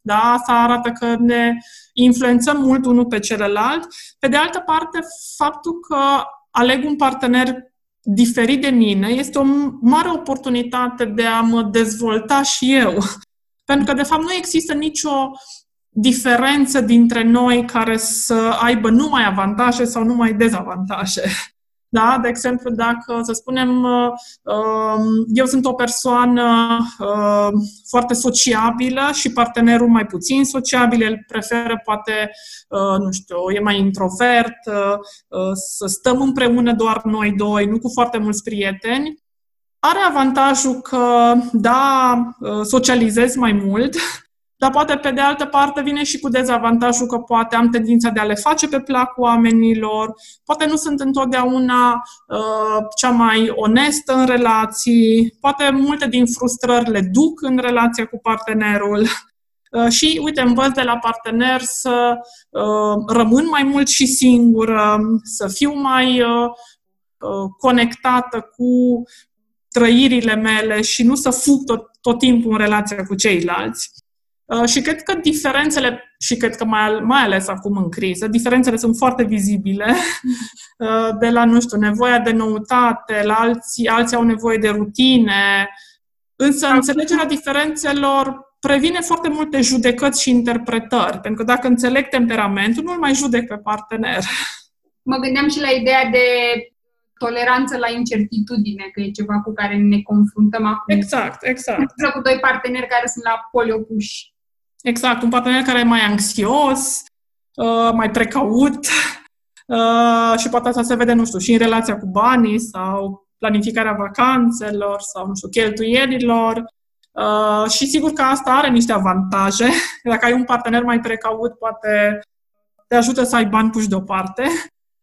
C: da? Asta arată că ne influențăm mult unul pe celălalt. Pe de altă parte, faptul că aleg un partener diferit de mine este o mare oportunitate de a mă dezvolta și eu. Pentru că, de fapt, nu există nicio diferență dintre noi care să aibă numai avantaje sau numai dezavantaje. Da? De exemplu, dacă, să spunem, uh, um, eu sunt o persoană uh, foarte sociabilă și partenerul mai puțin sociabil, el preferă poate, uh, nu știu, e mai introvert, să stăm împreună doar noi doi, nu cu foarte mulți prieteni, are avantajul că, da, socializez mai mult, dar poate pe de altă parte vine și cu dezavantajul că poate am tendința de a le face pe plac oamenilor, poate nu sunt întotdeauna uh, cea mai onestă în relații, poate multe din frustrări le duc în relația cu partenerul. Uh, și, uite, învăț de la partener să uh, rămân mai mult și singură, să fiu mai uh, uh, conectată cu trăirile mele și nu să fug tot, tot timpul în relația cu ceilalți. Uh, și cred că diferențele, și cred că mai, mai ales acum în criză, diferențele sunt foarte vizibile, uh, de la, nu știu, nevoia de noutate, la alții, alții au nevoie de rutine, însă înțelegerea diferențelor previne foarte multe judecăți și interpretări, pentru că dacă înțeleg temperamentul, nu-l mai judec pe partener.
A: Mă gândeam și la ideea de toleranță la incertitudine, că e ceva cu care ne confruntăm acum.
C: Exact, exact.
A: Cu doi parteneri care sunt la poli opuși.
C: Exact, un partener care e mai anxios, uh, mai precaut uh, și poate asta se vede, nu știu, și în relația cu banii sau planificarea vacanțelor sau, nu știu, cheltuielilor. Uh, și sigur că asta are niște avantaje. Dacă ai un partener mai precaut, poate te ajută să ai bani puși deoparte.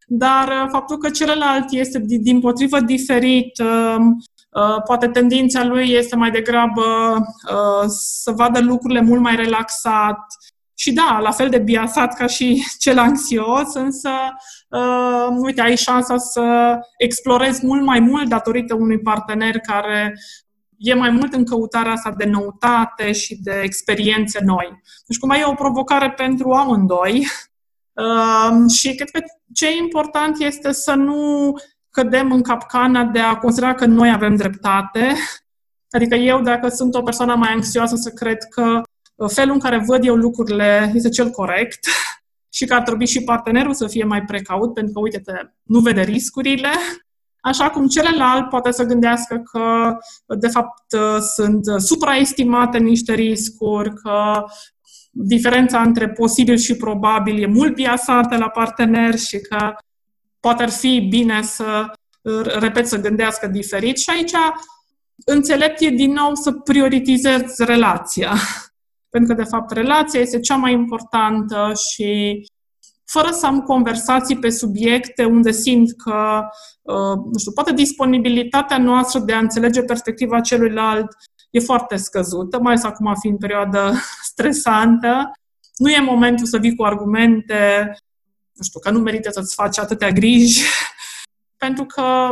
C: Dar faptul că celălalt este din potrivă diferit, um, Uh, poate tendința lui este mai degrabă uh, să vadă lucrurile mult mai relaxat și da, la fel de biasat ca și cel anxios, însă uh, uite, ai șansa să explorezi mult mai mult datorită unui partener care e mai mult în căutarea asta de noutate și de experiențe noi. Deci cumva e o provocare pentru amândoi uh, și cred că ce e important este să nu cădem în capcana de a considera că noi avem dreptate. Adică eu, dacă sunt o persoană mai anxioasă, să cred că uh, felul în care văd eu lucrurile este cel corect și că ar trebui și partenerul să fie mai precaut, pentru că, uite-te, nu vede riscurile, așa cum celălalt poate să gândească că, de fapt, uh, sunt supraestimate niște riscuri, că diferența între posibil și probabil e mult biasată la partener și că poate ar fi bine să, repet, să gândească diferit și aici înțelept e din nou să prioritizezi relația. Pentru că, de fapt, relația este cea mai importantă și fără să am conversații pe subiecte unde simt că, uh, nu știu, poate disponibilitatea noastră de a înțelege perspectiva celuilalt e foarte scăzută, mai ales acum fiind perioadă stresantă. Nu e momentul să vii cu argumente nu știu, că nu merită să-ți faci atâtea griji, pentru că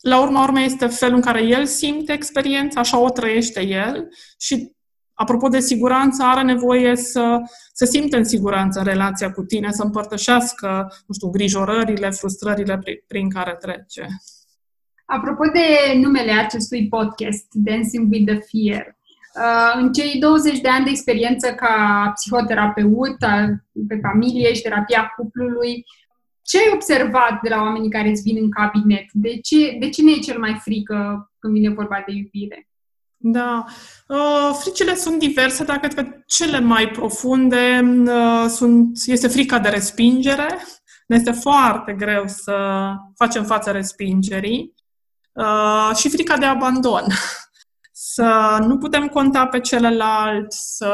C: la urma urmei este felul în care el simte experiența, așa o trăiește el și apropo de siguranță, are nevoie să se simte în siguranță în relația cu tine, să împărtășească, nu știu, grijorările, frustrările prin, prin care trece.
A: Apropo de numele acestui podcast, Dancing with the Fear, Uh, în cei 20 de ani de experiență ca psihoterapeut pe familie și terapia cuplului, ce ai observat de la oamenii care îți vin în cabinet? De, ce, de cine e cel mai frică când vine vorba de iubire?
C: Da, uh, fricile sunt diverse, dar cred că cele mai profunde uh, sunt, este frica de respingere. Ne este foarte greu să facem față respingerii uh, și frica de abandon. să nu putem conta pe celălalt, să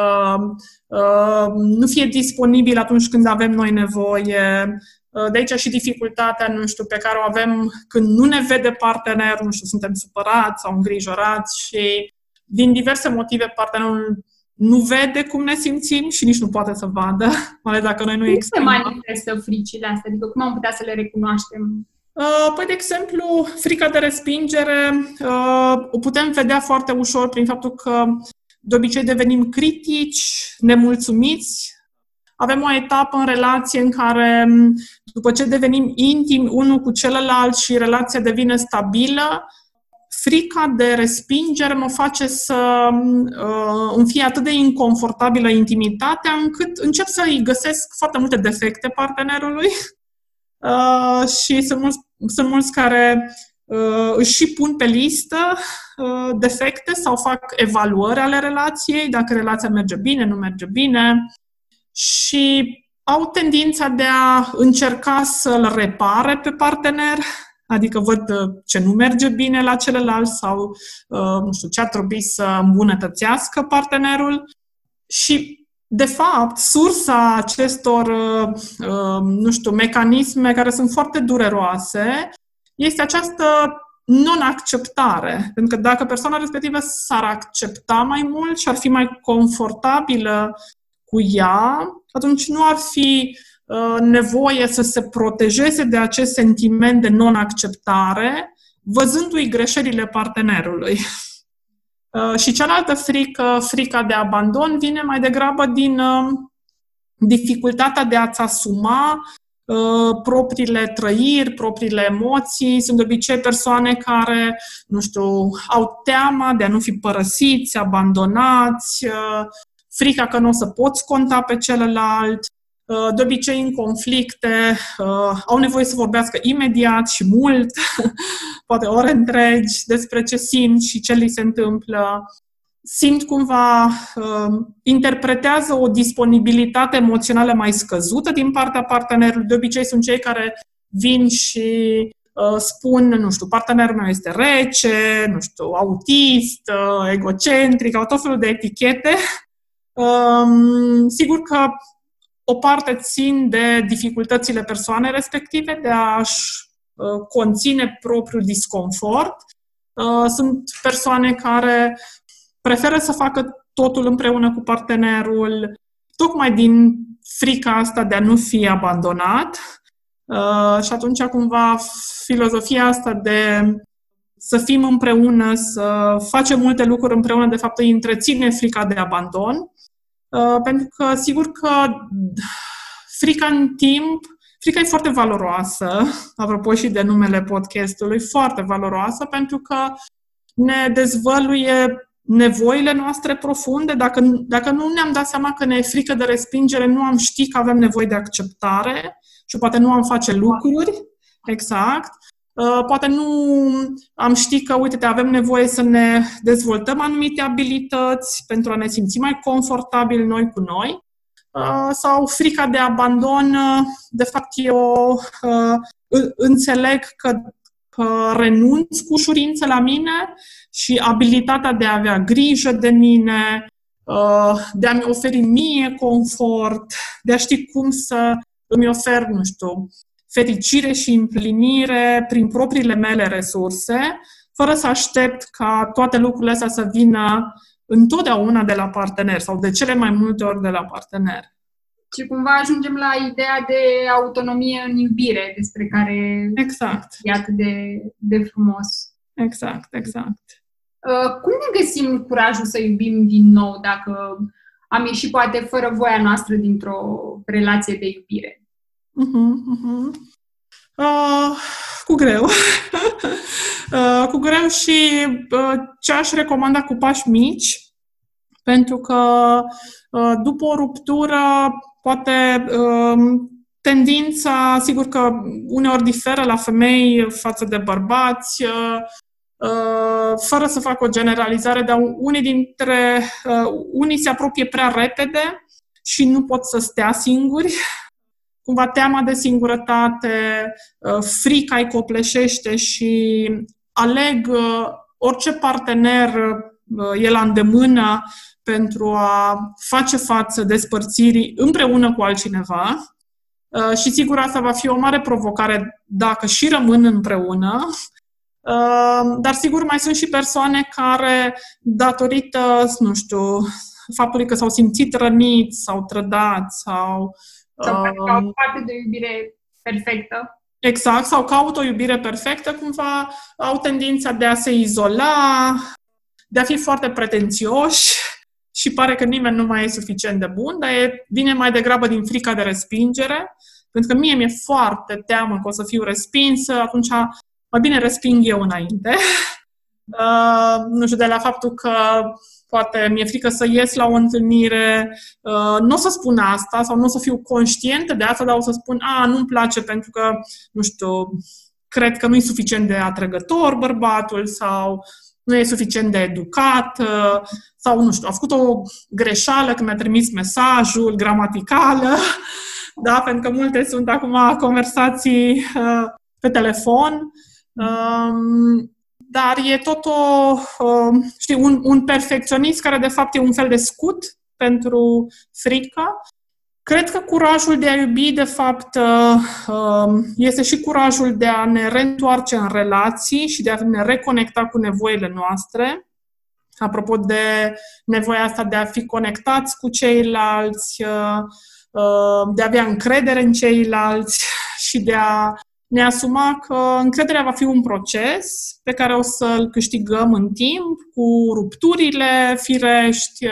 C: uh, nu fie disponibil atunci când avem noi nevoie. Uh, de aici și dificultatea, nu știu, pe care o avem când nu ne vede partenerul, nu știu, suntem supărați sau îngrijorați și din diverse motive partenerul nu vede cum ne simțim și nici nu poate să vadă, mai ales dacă noi nu
A: Cum se manifestă fricile astea? Adică cum am putea să le recunoaștem?
C: Uh, păi, de exemplu, frica de respingere uh, o putem vedea foarte ușor prin faptul că de obicei devenim critici, nemulțumiți. Avem o etapă în relație în care, după ce devenim intimi unul cu celălalt și relația devine stabilă, frica de respingere mă face să uh, îmi fie atât de inconfortabilă intimitatea încât încep să îi găsesc foarte multe defecte partenerului Uh, și sunt mulți, sunt mulți care uh, își și pun pe listă uh, defecte sau fac evaluări ale relației, dacă relația merge bine, nu merge bine. Și au tendința de a încerca să-l repare pe partener, adică văd uh, ce nu merge bine la celălalt sau, uh, nu știu, ce ar trebui să îmbunătățească partenerul. Și de fapt, sursa acestor, uh, uh, nu știu, mecanisme care sunt foarte dureroase este această non-acceptare. Pentru că dacă persoana respectivă s-ar accepta mai mult și ar fi mai confortabilă cu ea, atunci nu ar fi uh, nevoie să se protejeze de acest sentiment de non-acceptare, văzându-i greșelile partenerului. Uh, și cealaltă frică, frica de abandon, vine mai degrabă din uh, dificultatea de a-ți asuma uh, propriile trăiri, propriile emoții. Sunt de obicei persoane care, nu știu, au teama de a nu fi părăsiți, abandonați, frica că nu o să poți conta pe celălalt, de obicei în conflicte, au nevoie să vorbească imediat și mult, poate ore întregi, despre ce simt și ce li se întâmplă simt cumva, uh, interpretează o disponibilitate emoțională mai scăzută din partea partenerului. De obicei sunt cei care vin și uh, spun, nu știu, partenerul meu este rece, nu știu, autist, uh, egocentric, au tot felul de etichete. Um, sigur că o parte țin de dificultățile persoanei respective de a-și uh, conține propriul disconfort. Uh, sunt persoane care preferă să facă totul împreună cu partenerul, tocmai din frica asta de a nu fi abandonat. Uh, și atunci, cumva, filozofia asta de să fim împreună, să facem multe lucruri împreună, de fapt îi întreține frica de abandon. Uh, pentru că, sigur că frica în timp, frica e foarte valoroasă, apropo și de numele podcastului, foarte valoroasă, pentru că ne dezvăluie nevoile noastre profunde, dacă, dacă nu ne-am dat seama că ne e frică de respingere, nu am ști că avem nevoie de acceptare și poate nu am face lucruri, exact. Uh, poate nu am ști că, uite, avem nevoie să ne dezvoltăm anumite abilități pentru a ne simți mai confortabil noi cu noi. Uh, sau frica de abandon, uh, de fapt, eu înțeleg că renunț cu ușurință la mine și abilitatea de a avea grijă de mine, uh, de a-mi oferi mie confort, de a ști cum să îmi ofer, nu știu, fericire și împlinire prin propriile mele resurse, fără să aștept ca toate lucrurile astea să vină întotdeauna de la partener sau de cele mai multe ori de la partener.
A: Și cumva ajungem la ideea de autonomie în iubire, despre care
C: exact.
A: e atât de, de frumos.
C: Exact, exact.
A: Uh, cum ne găsim curajul să iubim din nou dacă am ieșit poate fără voia noastră dintr-o relație de iubire?
C: Uh-huh, uh-huh. Uh, cu greu. uh, cu greu și uh, ce aș recomanda cu pași mici, pentru că uh, după o ruptură poate um, tendința, sigur că uneori diferă la femei față de bărbați, uh, uh, fără să fac o generalizare, dar unii dintre uh, unii se apropie prea repede și nu pot să stea singuri. Cumva teama de singurătate, frica îi copleșește și aleg orice partener e la îndemână pentru a face față despărțirii împreună cu altcineva. Uh, și sigur asta va fi o mare provocare dacă și rămân împreună. Uh, dar sigur mai sunt și persoane care, datorită, nu știu, faptului că s-au simțit răniți sau trădați sau...
A: Sau uh, au parte de iubire perfectă.
C: Exact, sau caută o iubire perfectă, cumva au tendința de a se izola, de a fi foarte pretențioși și pare că nimeni nu mai e suficient de bun, dar e, vine mai degrabă din frica de respingere, pentru că mie mi-e foarte teamă că o să fiu respinsă, atunci mai bine resping eu înainte. Uh, nu știu, de la faptul că poate mi-e frică să ies la o întâlnire, uh, nu o să spun asta sau nu o să fiu conștientă de asta, dar o să spun, a, nu-mi place pentru că, nu știu, cred că nu e suficient de atrăgător bărbatul sau nu e suficient de educat uh, sau, nu știu, a făcut o greșeală când mi-a trimis mesajul, gramaticală, da, pentru că multe sunt acum conversații uh, pe telefon, um, dar e tot o, um, știi, un, un perfecționist care de fapt e un fel de scut pentru frică Cred că curajul de a iubi, de fapt, uh, um, este și curajul de a ne reîntoarce în relații și de a ne reconecta cu nevoile noastre. Apropo de nevoia asta de a fi conectați cu ceilalți, uh, uh, de a avea încredere în ceilalți și de a ne asuma că încrederea va fi un proces pe care o să-l câștigăm în timp, cu rupturile firești,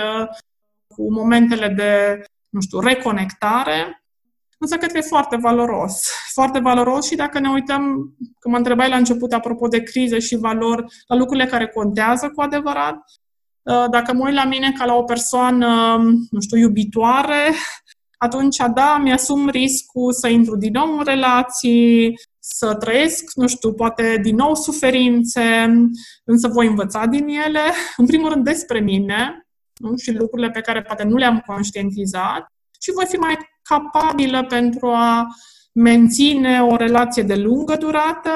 C: cu momentele de, nu știu, reconectare. Însă cred că e foarte valoros. Foarte valoros și dacă ne uităm, că mă întrebai la început apropo de criză și valori, la lucrurile care contează cu adevărat, dacă mă uit la mine ca la o persoană, nu știu, iubitoare, atunci, da, mi-asum riscul să intru din nou în relații, să trăiesc, nu știu, poate din nou suferințe, însă voi învăța din ele, în primul rând despre mine nu? și lucrurile pe care poate nu le-am conștientizat și voi fi mai capabilă pentru a menține o relație de lungă durată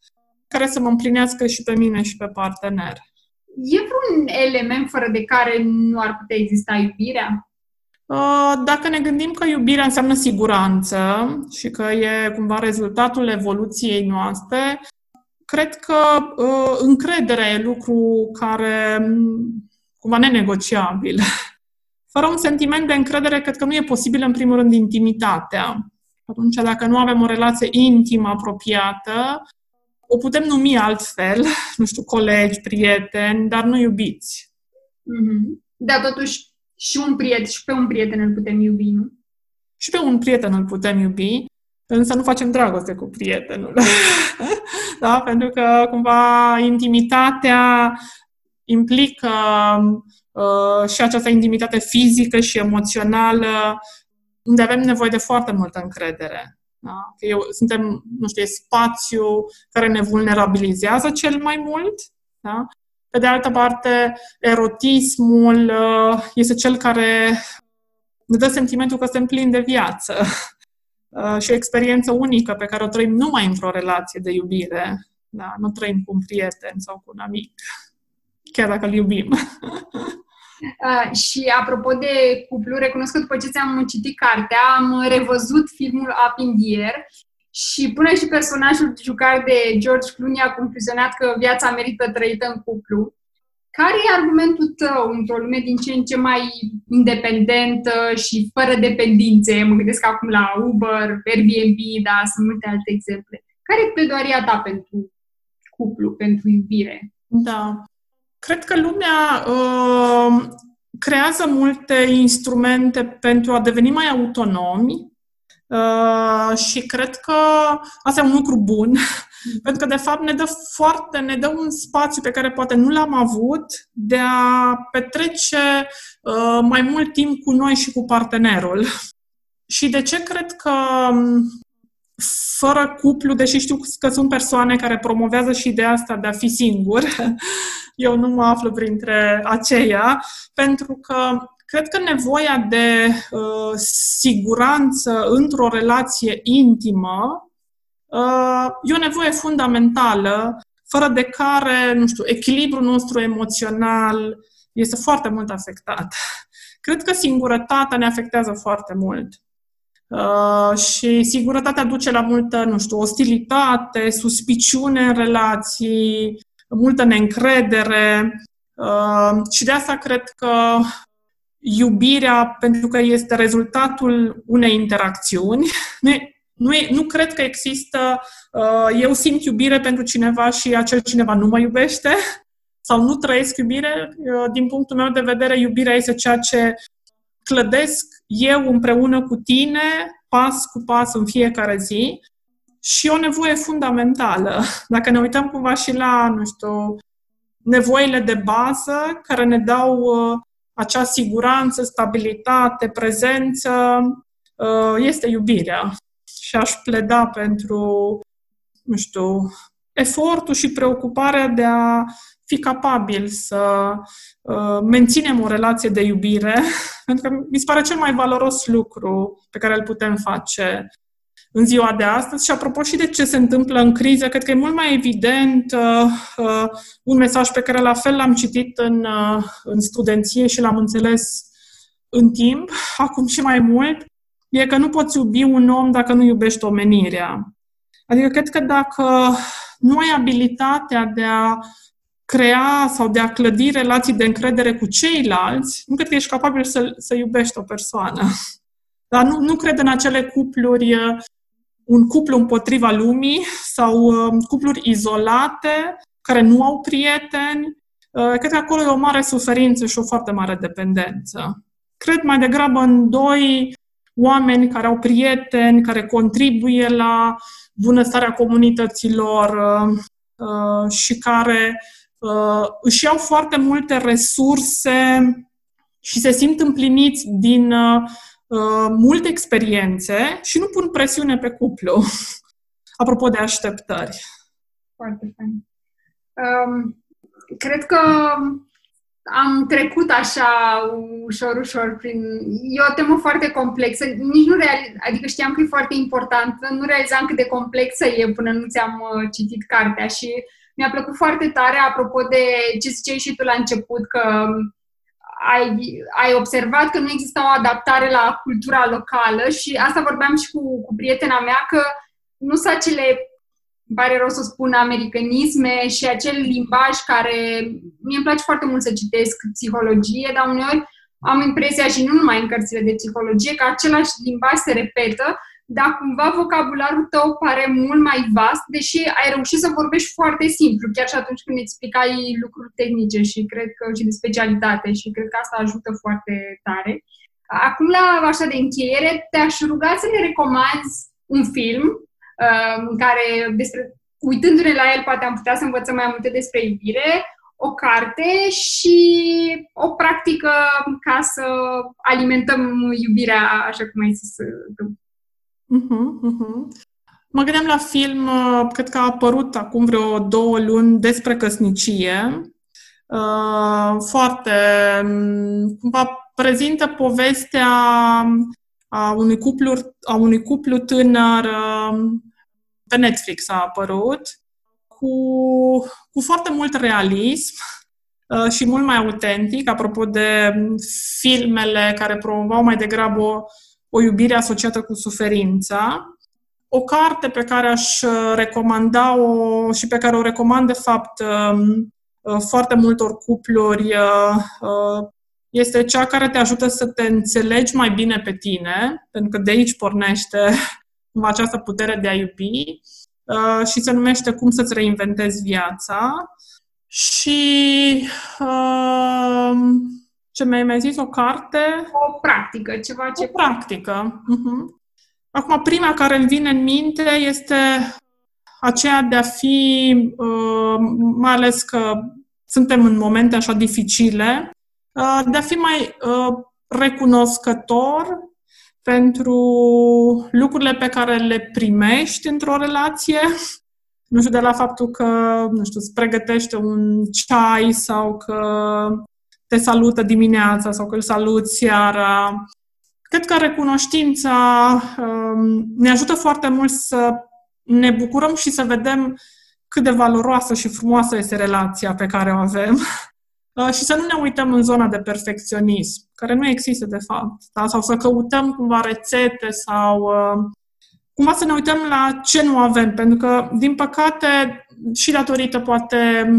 C: care să mă împlinească și pe mine și pe partener.
A: E vreun element fără de care nu ar putea exista iubirea?
C: Uh, dacă ne gândim că iubirea înseamnă siguranță și că e cumva rezultatul evoluției noastre, cred că uh, încrederea e lucru care mm, cumva nenegociabil. Fără un sentiment de încredere, cred că nu e posibil, în primul rând, intimitatea. Atunci, dacă nu avem o relație intimă, apropiată, o putem numi altfel, nu știu, colegi, prieteni, dar nu iubiți.
A: Mm-hmm. Da, totuși, și un prieten, și pe un prieten îl putem iubi, nu?
C: Și pe un prieten îl putem iubi, însă nu facem dragoste cu prietenul. da? Pentru că, cumva, intimitatea implică uh, și această intimitate fizică și emoțională, unde avem nevoie de foarte multă încredere. Da? Că eu, suntem, nu știu, spațiu care ne vulnerabilizează cel mai mult, da? Pe de altă parte, erotismul uh, este cel care ne dă sentimentul că suntem plini de viață uh, și o experiență unică pe care o trăim numai într-o relație de iubire. Da? Nu trăim cu un prieten sau cu un amic, chiar dacă îl iubim.
A: Uh, și apropo de cuplu, recunosc că după ce ți-am citit cartea, am revăzut filmul Up in the Air și până și personajul jucat de George Clooney a concluzionat că viața merită trăită în cuplu. Care e argumentul tău într-o lume din ce în ce mai independentă și fără dependințe? Mă gândesc acum la Uber, Airbnb, da, sunt multe alte exemple. Care e pledoaria ta pentru cuplu, pentru iubire?
C: Da. Cred că lumea uh, creează multe instrumente pentru a deveni mai autonomi Uh, și cred că asta e un lucru bun, pentru că de fapt ne dă foarte, ne dă un spațiu pe care poate nu l-am avut de a petrece uh, mai mult timp cu noi și cu partenerul. Și de ce cred că um, fără cuplu, deși știu că sunt persoane care promovează și ideea asta de a fi singur, eu nu mă aflu printre aceia, pentru că Cred că nevoia de uh, siguranță într-o relație intimă uh, e o nevoie fundamentală, fără de care, nu știu, echilibrul nostru emoțional este foarte mult afectat. Cred că singurătatea ne afectează foarte mult. Uh, și singurătatea duce la multă, nu știu, ostilitate, suspiciune în relații, multă neîncredere. Uh, și de asta cred că iubirea, pentru că este rezultatul unei interacțiuni. Nu, nu, e, nu cred că există, uh, eu simt iubire pentru cineva și acel cineva nu mă iubește sau nu trăiesc iubire. Uh, din punctul meu de vedere, iubirea este ceea ce clădesc eu împreună cu tine, pas cu pas în fiecare zi și o nevoie fundamentală. Dacă ne uităm cumva și la, nu știu, nevoile de bază care ne dau uh, acea siguranță, stabilitate, prezență, uh, este iubirea. Și aș pleda pentru, nu știu, efortul și preocuparea de a fi capabil să uh, menținem o relație de iubire, pentru că mi se pare cel mai valoros lucru pe care îl putem face în ziua de astăzi și apropo și de ce se întâmplă în criză, cred că e mult mai evident uh, uh, un mesaj pe care la fel l-am citit în, uh, în studenție și l-am înțeles în timp, acum și mai mult, e că nu poți iubi un om dacă nu iubești omenirea. Adică cred că dacă nu ai abilitatea de a crea sau de a clădi relații de încredere cu ceilalți, nu cred că ești capabil să, să iubești o persoană. Dar nu, nu cred în acele cupluri uh, un cuplu împotriva lumii sau uh, cupluri izolate care nu au prieteni. Uh, cred că acolo e o mare suferință și o foarte mare dependență. Cred mai degrabă în doi oameni care au prieteni, care contribuie la bunăstarea comunităților uh, uh, și care uh, își iau foarte multe resurse și se simt împliniți din uh, multe experiențe și nu pun presiune pe cuplu. Apropo de așteptări.
A: Foarte fain. Um, cred că am trecut așa ușor, ușor prin... E o temă foarte complexă. Nici nu realiz... Adică știam că e foarte importantă, nu realizam cât de complexă e până nu ți-am uh, citit cartea și mi-a plăcut foarte tare apropo de ce ziceai și tu la început, că ai, ai observat că nu există o adaptare la cultura locală și asta vorbeam și cu, cu prietena mea, că nu sunt acele îmi pare rău să spun americanisme și acel limbaj care mie îmi place foarte mult să citesc psihologie, dar uneori am impresia și nu numai în cărțile de psihologie că același limbaj se repetă, dar cumva vocabularul tău pare mult mai vast, deși ai reușit să vorbești foarte simplu, chiar și atunci când explicai lucruri tehnice și cred că și de specialitate și cred că asta ajută foarte tare. Acum, la așa de încheiere, te-aș ruga să ne recomanzi un film în care, despre, uitându-ne la el, poate am putea să învățăm mai multe despre iubire, o carte și o practică ca să alimentăm iubirea, așa cum ai zis tu.
C: Uh-huh, uh-huh. Mă gândeam la film, uh, cred că a apărut acum vreo două luni despre căsnicie. Uh, foarte, um, cumva, prezintă povestea a unui cuplu, a unui cuplu tânăr um, pe Netflix a apărut, cu, cu foarte mult realism uh, și mult mai autentic, apropo de filmele care promovau mai degrabă o, o iubire asociată cu suferința. O carte pe care aș recomanda-o și pe care o recomand, de fapt, um, uh, foarte multor cupluri uh, este cea care te ajută să te înțelegi mai bine pe tine, pentru că de aici pornește această putere de a iubi uh, și se numește Cum să-ți reinventezi viața. Și uh, ce mi-ai mai zis? O carte?
A: O practică, ceva ce...
C: O practică. Uh-huh. Acum, prima care îmi vine în minte este aceea de a fi, uh, mai ales că suntem în momente așa dificile, uh, de a fi mai uh, recunoscător pentru lucrurile pe care le primești într-o relație. Nu știu, de la faptul că, nu știu, îți pregătește un ceai sau că te salută dimineața sau că îl saluți seara. Cred că recunoștința um, ne ajută foarte mult să ne bucurăm și să vedem cât de valoroasă și frumoasă este relația pe care o avem Uh, și să nu ne uităm în zona de perfecționism, care nu există de fapt, da? sau să căutăm cumva rețete sau uh, cumva să ne uităm la ce nu avem, pentru că, din păcate, și datorită poate,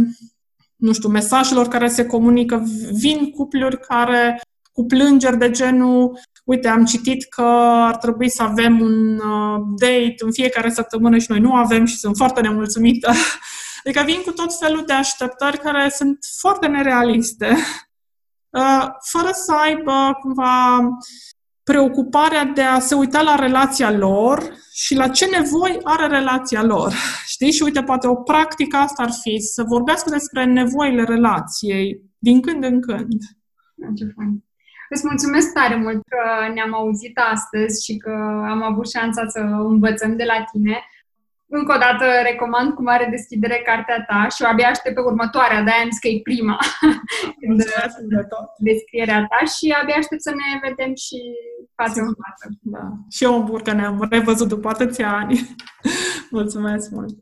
C: nu știu, mesajelor care se comunică, vin cupluri care cu plângeri de genul uite, am citit că ar trebui să avem un uh, date în fiecare săptămână și noi nu avem și sunt foarte nemulțumită. Adică vin cu tot felul de așteptări care sunt foarte nerealiste, uh, fără să aibă cumva preocuparea de a se uita la relația lor și la ce nevoi are relația lor. Știi? Și uite, poate o practică asta ar fi să vorbească despre nevoile relației din când în când.
A: Ce fain. Îți mulțumesc tare mult că ne-am auzit astăzi și că am avut șansa să învățăm de la tine. Încă o dată recomand cu mare deschidere cartea ta și o abia aștept pe următoarea, de-aia am zis că e prima când descrierea ta și abia aștept să ne vedem și față în față.
C: Da. Și eu mă bucur că ne-am revăzut după atâția ani. Mulțumesc mult!